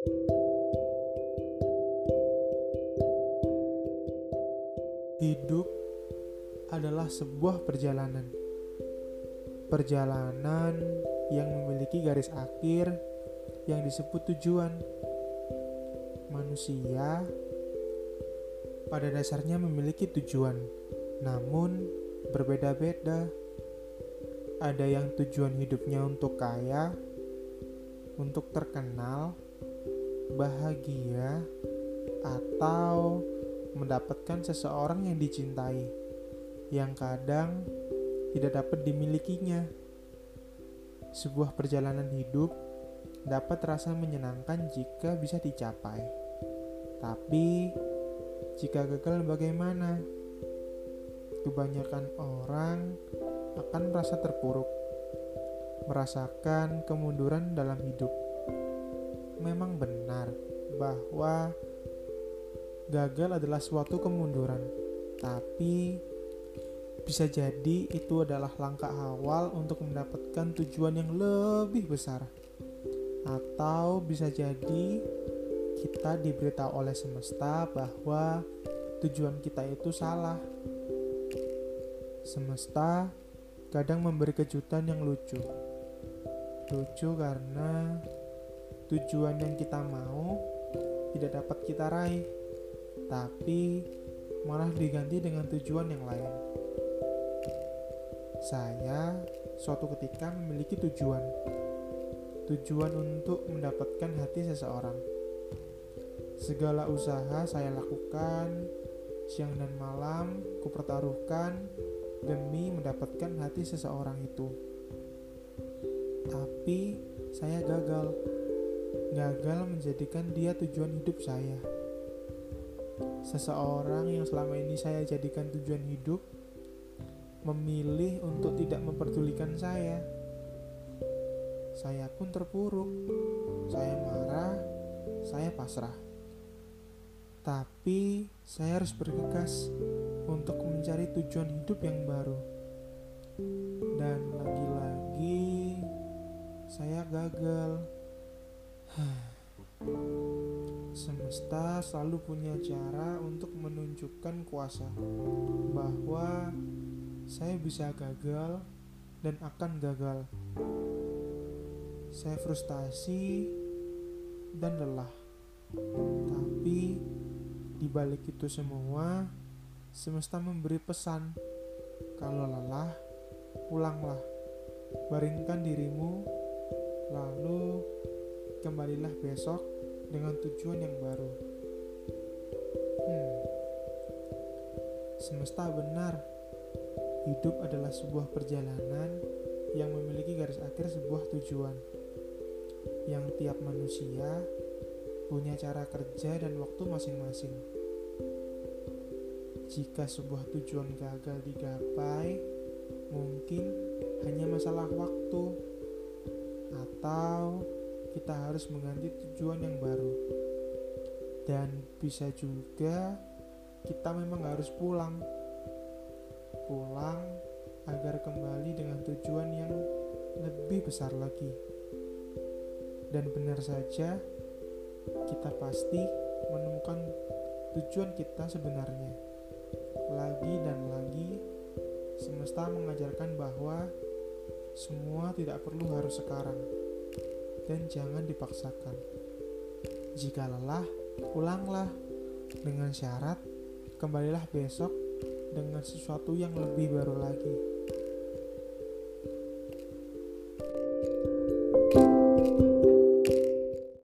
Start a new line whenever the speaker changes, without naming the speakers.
Hidup adalah sebuah perjalanan. Perjalanan yang memiliki garis akhir yang disebut tujuan. Manusia pada dasarnya memiliki tujuan, namun berbeda-beda. Ada yang tujuan hidupnya untuk kaya, untuk terkenal, bahagia, atau mendapatkan seseorang yang dicintai, yang kadang tidak dapat dimilikinya. Sebuah perjalanan hidup dapat terasa menyenangkan jika bisa dicapai, tapi jika gagal, bagaimana? Kebanyakan orang akan merasa terpuruk, merasakan kemunduran dalam hidup. Memang benar bahwa gagal adalah suatu kemunduran, tapi bisa jadi itu adalah langkah awal untuk mendapatkan tujuan yang lebih besar. Atau bisa jadi kita diberitahu oleh semesta bahwa tujuan kita itu salah. Semesta kadang memberi kejutan yang lucu. Lucu karena tujuan yang kita mau tidak dapat kita raih tapi malah diganti dengan tujuan yang lain. Saya suatu ketika memiliki tujuan, tujuan untuk mendapatkan hati seseorang. Segala usaha saya lakukan siang dan malam, kupertaruhkan demi mendapatkan hati seseorang itu. Tapi saya gagal, gagal menjadikan dia tujuan hidup saya seseorang yang selama ini saya jadikan tujuan hidup memilih untuk tidak memperdulikan saya. Saya pun terpuruk. Saya marah, saya pasrah. Tapi saya harus bergegas untuk mencari tujuan hidup yang baru. Dan lagi-lagi saya gagal. Semesta selalu punya cara untuk menunjukkan kuasa bahwa saya bisa gagal dan akan gagal. Saya frustasi dan lelah. Tapi di balik itu semua, semesta memberi pesan. Kalau lelah, pulanglah. Baringkan dirimu, lalu kembalilah besok dengan tujuan yang baru. Hmm. Semesta benar. Hidup adalah sebuah perjalanan yang memiliki garis akhir sebuah tujuan. Yang tiap manusia punya cara kerja dan waktu masing-masing. Jika sebuah tujuan gagal digapai, mungkin hanya masalah waktu atau kita harus mengganti tujuan yang baru. Dan bisa juga kita memang harus pulang. Pulang agar kembali dengan tujuan yang lebih besar lagi. Dan benar saja, kita pasti menemukan tujuan kita sebenarnya. Lagi dan lagi, semesta mengajarkan bahwa semua tidak perlu harus sekarang dan jangan dipaksakan. Jika lelah, pulanglah dengan syarat kembalilah besok dengan sesuatu yang lebih baru lagi.